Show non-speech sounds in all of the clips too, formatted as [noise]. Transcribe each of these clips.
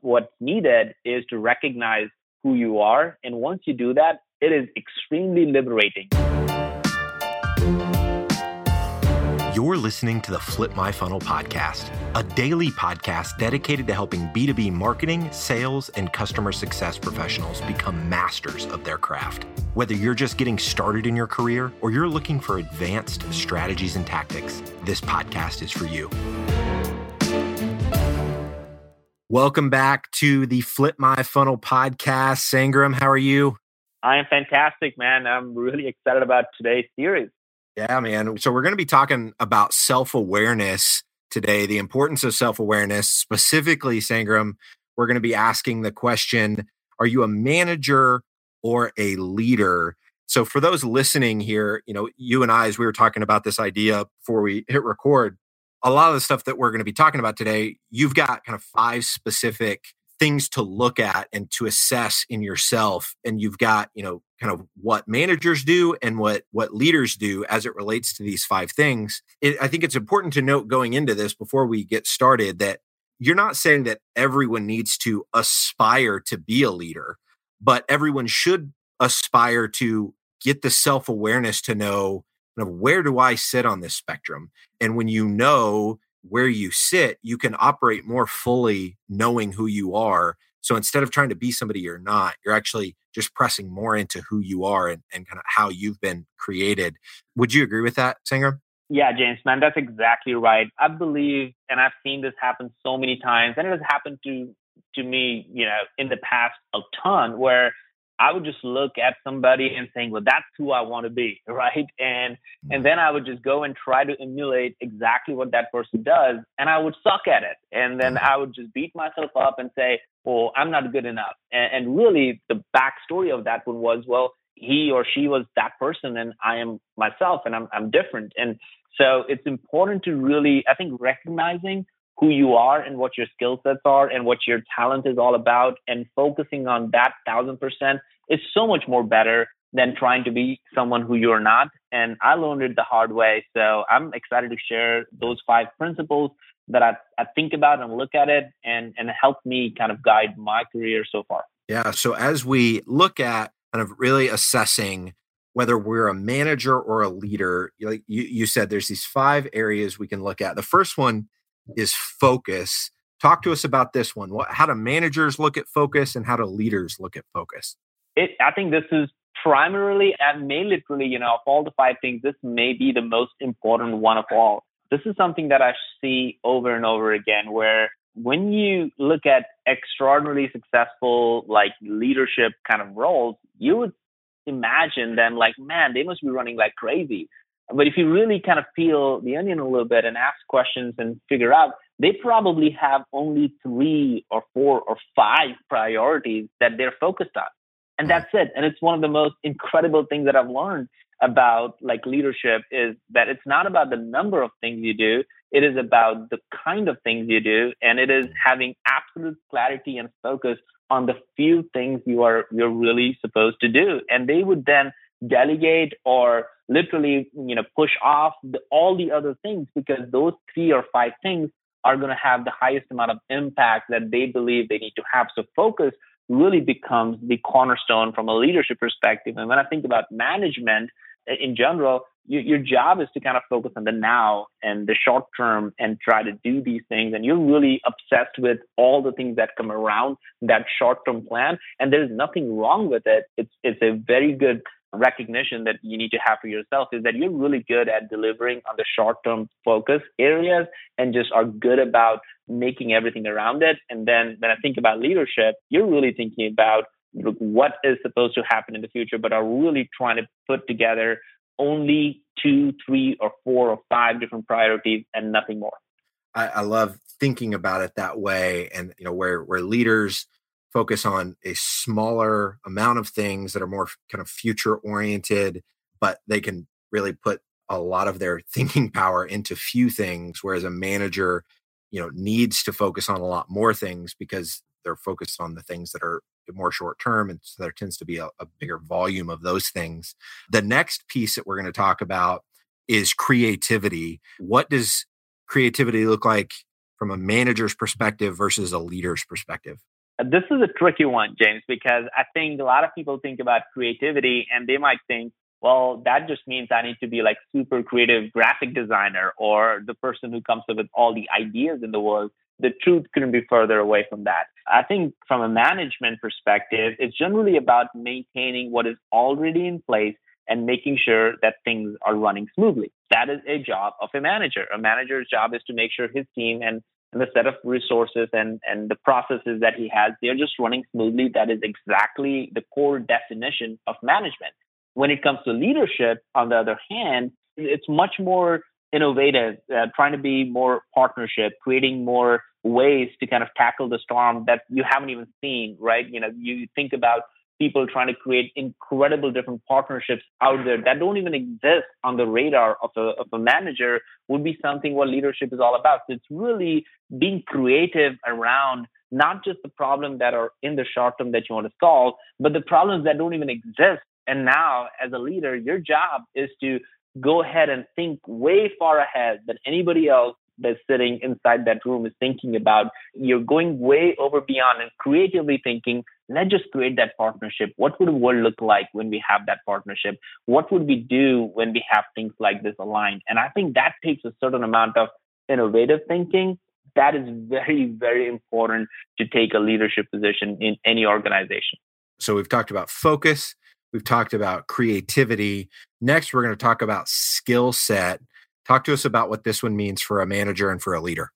what's needed is to recognize who you are. And once you do that, it is extremely liberating. You're listening to the Flip My Funnel podcast, a daily podcast dedicated to helping B2B marketing, sales, and customer success professionals become masters of their craft. Whether you're just getting started in your career or you're looking for advanced strategies and tactics, this podcast is for you. Welcome back to the Flip My Funnel podcast. Sangram, how are you? I am fantastic, man. I'm really excited about today's series. Yeah, man. So we're going to be talking about self awareness today, the importance of self awareness. Specifically, Sangram, we're going to be asking the question Are you a manager or a leader? So, for those listening here, you know, you and I, as we were talking about this idea before we hit record, a lot of the stuff that we're going to be talking about today, you've got kind of five specific things to look at and to assess in yourself and you've got you know kind of what managers do and what what leaders do as it relates to these five things. It, i think it's important to note going into this before we get started that you're not saying that everyone needs to aspire to be a leader but everyone should aspire to get the self-awareness to know of where do i sit on this spectrum and when you know where you sit, you can operate more fully knowing who you are. So instead of trying to be somebody you're not, you're actually just pressing more into who you are and, and kind of how you've been created. Would you agree with that, Sangram? Yeah, James, man, that's exactly right. I believe, and I've seen this happen so many times, and it has happened to to me, you know, in the past a ton, where I would just look at somebody and saying, well, that's who I want to be, [laughs] right? And and then I would just go and try to emulate exactly what that person does, and I would suck at it. And then mm. I would just beat myself up and say, well, I'm not good enough. And, and really, the backstory of that one was, well, he or she was that person, and I am myself, and I'm I'm different. And so it's important to really, I think, recognizing who you are and what your skill sets are and what your talent is all about and focusing on that thousand percent is so much more better than trying to be someone who you're not. And I learned it the hard way. So I'm excited to share those five principles that I, I think about and look at it and, and help me kind of guide my career so far. Yeah. So as we look at kind of really assessing whether we're a manager or a leader, like you, you said, there's these five areas we can look at. The first one is focus. Talk to us about this one. What, how do managers look at focus and how do leaders look at focus? It, I think this is primarily and may literally, you know, of all the five things, this may be the most important one of all. This is something that I see over and over again where when you look at extraordinarily successful like leadership kind of roles, you would imagine them like, man, they must be running like crazy. But if you really kind of peel the onion a little bit and ask questions and figure out, they probably have only three or four or five priorities that they're focused on. And mm-hmm. that's it. And it's one of the most incredible things that I've learned about like leadership is that it's not about the number of things you do. It is about the kind of things you do. And it is having absolute clarity and focus on the few things you are, you're really supposed to do. And they would then delegate or literally you know push off the, all the other things because those three or five things are going to have the highest amount of impact that they believe they need to have. So focus really becomes the cornerstone from a leadership perspective. And when i think about management in general you, your job is to kind of focus on the now and the short term and try to do these things. And you're really obsessed with all the things that come around that short term plan. And there's nothing wrong with it. It's it's a very good recognition that you need to have for yourself is that you're really good at delivering on the short term focus areas and just are good about making everything around it. And then when I think about leadership, you're really thinking about what is supposed to happen in the future, but are really trying to put together only two, three, or four or five different priorities and nothing more. I, I love thinking about it that way. And you know, where where leaders focus on a smaller amount of things that are more kind of future oriented, but they can really put a lot of their [laughs] thinking power into few things, whereas a manager, you know, needs to focus on a lot more things because they're focused on the things that are more short term and so there tends to be a, a bigger volume of those things the next piece that we're going to talk about is creativity what does creativity look like from a manager's perspective versus a leader's perspective? This is a tricky one, James, because I think a lot of people think about creativity and they might think, well, that just means I need to be like super creative graphic designer or the person who comes up with all the ideas in the world. The truth couldn't be further away from that. I think from a management perspective, it's generally about maintaining what is already in place and making sure that things are running smoothly. That is a job of a manager. A manager's job is to make sure his team and the set of resources and, and the processes that he has, they're just running smoothly. That is exactly the core definition of management. When it comes to leadership, on the other hand, it's much more innovative, uh, trying to be more partnership, creating more ways to kind of tackle the storm that you haven't even seen, right? You know, you think about people trying to create incredible different partnerships out there that don't even exist on the radar of a, of a manager would be something what leadership is all about. So it's really being creative around not just the problems that are in the short term that you want to solve, but the problems that don't even exist. And now, as a leader, your job is to go ahead and think way far ahead than anybody else that's sitting inside that room is thinking about. You're going way over beyond and creatively thinking, let's just create that partnership. What would the world look like when we have that partnership? What would we do when we have things like this aligned? And I think that takes a certain amount of innovative thinking. That is very, very important to take a leadership position in any organization. So we've talked about focus, we've talked about creativity. Next, we're going to talk about skill set. Talk to us about what this one means for a manager and for a leader.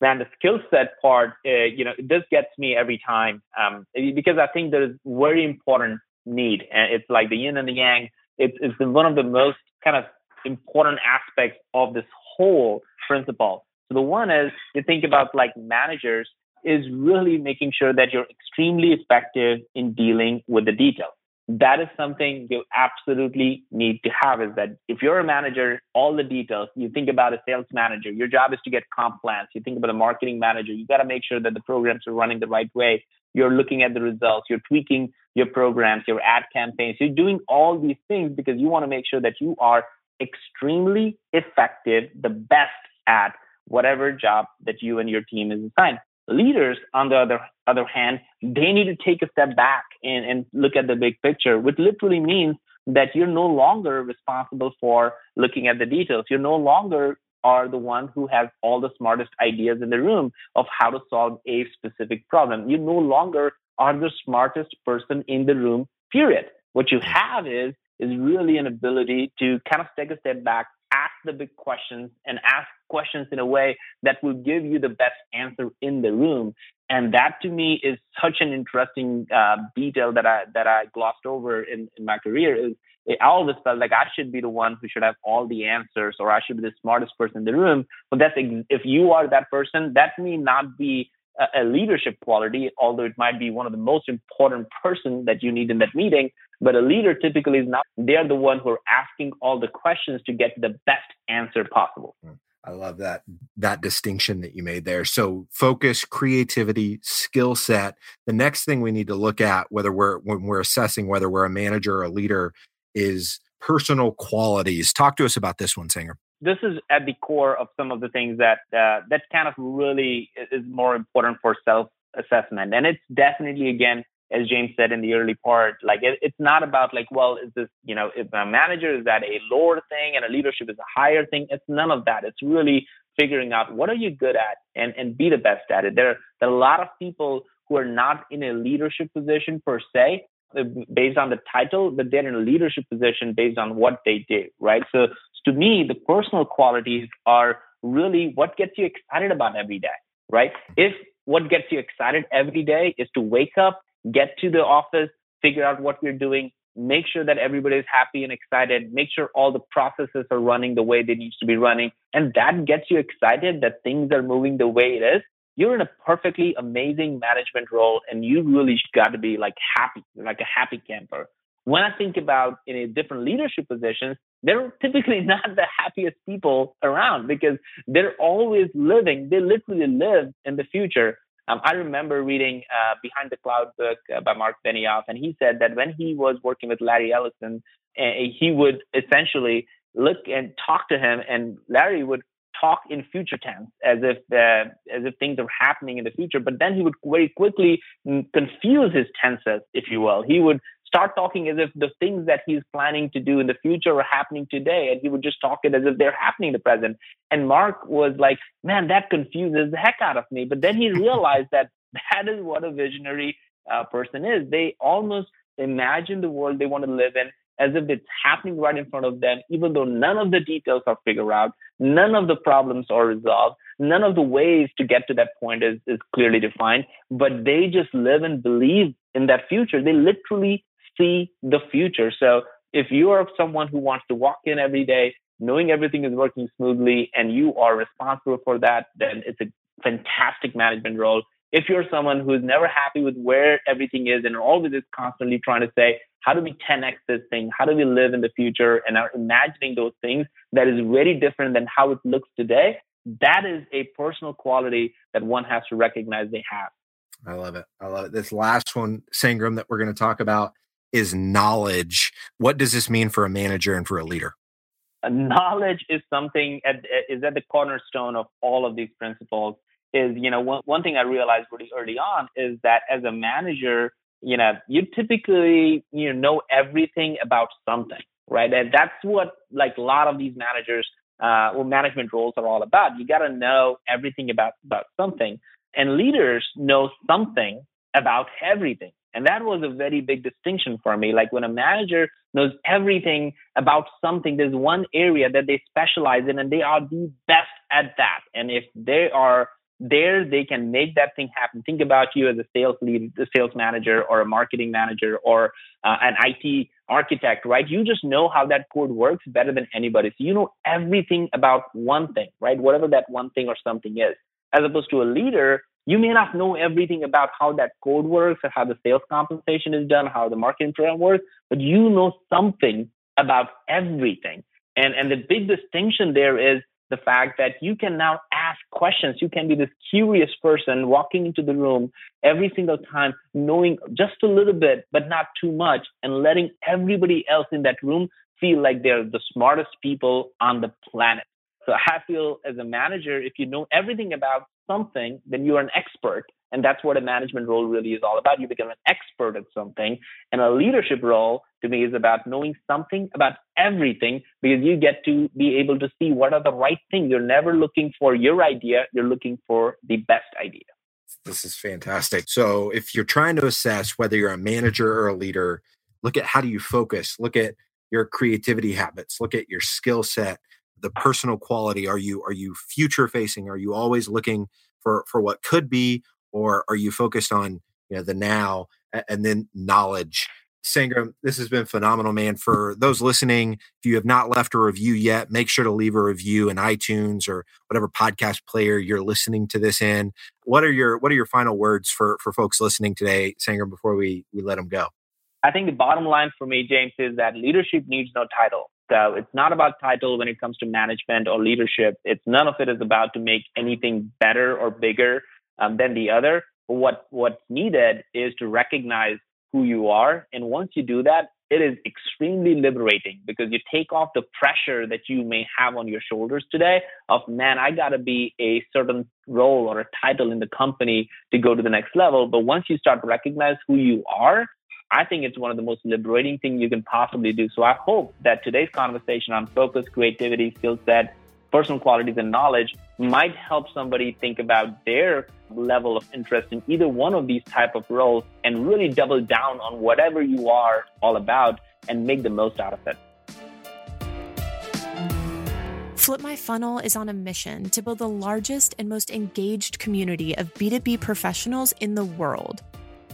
Man, the skill set part, uh, you know, this gets me every time um, because I think there's very important need, and it's like the yin and the yang. It's, it's one of the most kind of important aspects of this whole principle. So the one is you think about like managers is really making sure that you're extremely effective in dealing with the details that is something you absolutely need to have is that if you're a manager, all the details, you think about a sales manager, your job is to get comp plans. You think about a marketing manager, you got to make sure that the programs are running the right way. You're looking at the results, you're tweaking your programs, your ad campaigns. You're doing all these things because you want to make sure that you are extremely effective, the best at whatever job that you and your team is assigned. Leaders, on the other, other hand, they need to take a step back and, and look at the big picture, which literally means that you're no longer responsible for looking at the details. You're no longer are the one who has all the smartest ideas in the room of how to solve a specific problem. You no longer are the smartest person in the room, period. What you have is is really an ability to kind of take a step back, the big questions and ask questions in a way that will give you the best answer in the room. And that to me is such an interesting uh, detail that I that I glossed over in, in my career. Is I always felt like I should be the one who should have all the answers, or I should be the smartest person in the room. But that's if you are that person, that may not be a, leadership quality, although it might be one of the most important person that you need in that meeting. But a leader typically is not, they're the one who are asking all the questions to get the best answer possible. Hmm. I love that that distinction that you made there. So focus, creativity, skill set. The next thing we need to look at whether we're when we're assessing whether we're a manager or a leader is personal qualities. Talk to us about this one, Sangram this is at the core of some of the things that uh, that kind of really is more important for self assessment and it's definitely again as james said in the early part like it, it's not about like well is this you know if a manager is that a lower thing and a leadership is a higher thing? It's none of that. It's really figuring out what are you good at and and be the best at it. There, there are a lot of people who are not in a leadership position per se uh, based on the title, but they're in a leadership position based on what they do, right? So to me, the personal qualities are really what gets you excited about every day, right? If what gets you excited every day is to wake up, get to the office, figure out what you're doing, make sure that everybody is happy and excited, make sure all the processes are running the way they need to be running, and that gets you excited that things are moving the way it is, you're in a perfectly amazing management role and you really got to be like happy, like a happy camper. When I think about in a different leadership positions, they're typically [laughs] not the happiest people around because they're always living, they literally live in the future. Um, I remember reading uh, Behind the Cloud book uh, by Mark Benioff, and he said that when he was working with Larry Ellison, uh, he would essentially look and talk to him, and Larry would talk in future tense as if uh, as if things are happening in the future but then he would very quickly mm, confuse his tenses if you will he would start talking as if the things that he's planning to do in the future are happening today and he would just talk it as if they're happening in the present. And mark was like man that confuses the heck out of me. But then he [laughs] realized that that is what a visionary uh, person is. They almost imagine the world they want to live in as if it's happening right in front of them, even though none of the details are figured out, none of the problems are resolved, none of the ways to get to that point is, is clearly defined, but they just live and believe in that future. They literally see the future. So if you are someone who wants to walk in every day, knowing everything is working smoothly, and you are responsible for that, then it's a fantastic management role if you're someone who's never happy with where everything is and always is constantly trying to say, how do we 10x this thing? How do we live in the future? And are imagining those things that is very different than how it looks today. That is a personal quality that one has to recognize they have. I love it. I love it. This last one, Sangram, that we're going to talk about is knowledge. What does this mean for a manager and for a leader? knowledge is something at, is at the cornerstone of all of these principles. Is you know one, one thing i realized really early on is that as a manager you know you typically you know, know everything about something right? And that's what like a lot of these managers uh, or management roles are all about. You got to know everything about about something. And leaders know something about everything and that was a very big distinction for me like when a manager knows everything about something there's one area that they specialize in and they are the best at that and if they are there they can make that thing happen. Think about you as a sales lead, a sales manager, or a marketing manager, or uh, an IT architect, right? You just know how that code works better than anybody. So you know everything about one thing, right? Whatever that one thing or something is. As opposed to a leader, you may not know everything about how that code works or how the sales compensation is done, how the marketing program works, but you know something about everything. And and the big distinction there is the fact that you can now ask questions. You can be this curious person walking into the room every single time, knowing just a little bit, but not too much, and letting everybody else in that room feel like they're the smartest people on the planet. So I feel as a manager, if you know everything about something, then you're an expert. And that's what a management role really is all about. You become an expert at something. And a leadership role to me is about knowing something about everything because you get to be able to see what are the right things. You're never looking for your idea, you're looking for the best idea. This is fantastic. So if you're trying to assess whether you're a manager or a leader, look at how do you focus, look at your creativity habits, look at your skill set, the personal quality. Are you are you future facing? Are you always looking for for what could be? Or are you focused on you know the now and then knowledge? Sangram this has been phenomenal man. For those listening if you have not left a review yet make sure to leave a review in itunes or whatever podcast player you're listening to this in. What are your what are your final words for for folks listening today sangram before we we let them go? I think the bottom line for me james is that leadership needs no title so it's not about title when it comes to management or leadership. It's none of it is about to make anything better or bigger um, than the other. What what's needed is to recognize who you are, and once you do that, it is extremely liberating because you take off the pressure that you may have on your shoulders today of man i got to be a certain role or a title in the company to go to the next level. But once you start to recognize who you are i think it's one of the most liberating things you can possibly do so i hope that today's conversation on focus creativity skill set personal qualities and knowledge might help somebody think about their level of interest in either one of these type of roles and really double down on whatever you are all about and make the most out of it. Flip My Funnel is on a mission to build the largest and most engaged community of B2B professionals in the world.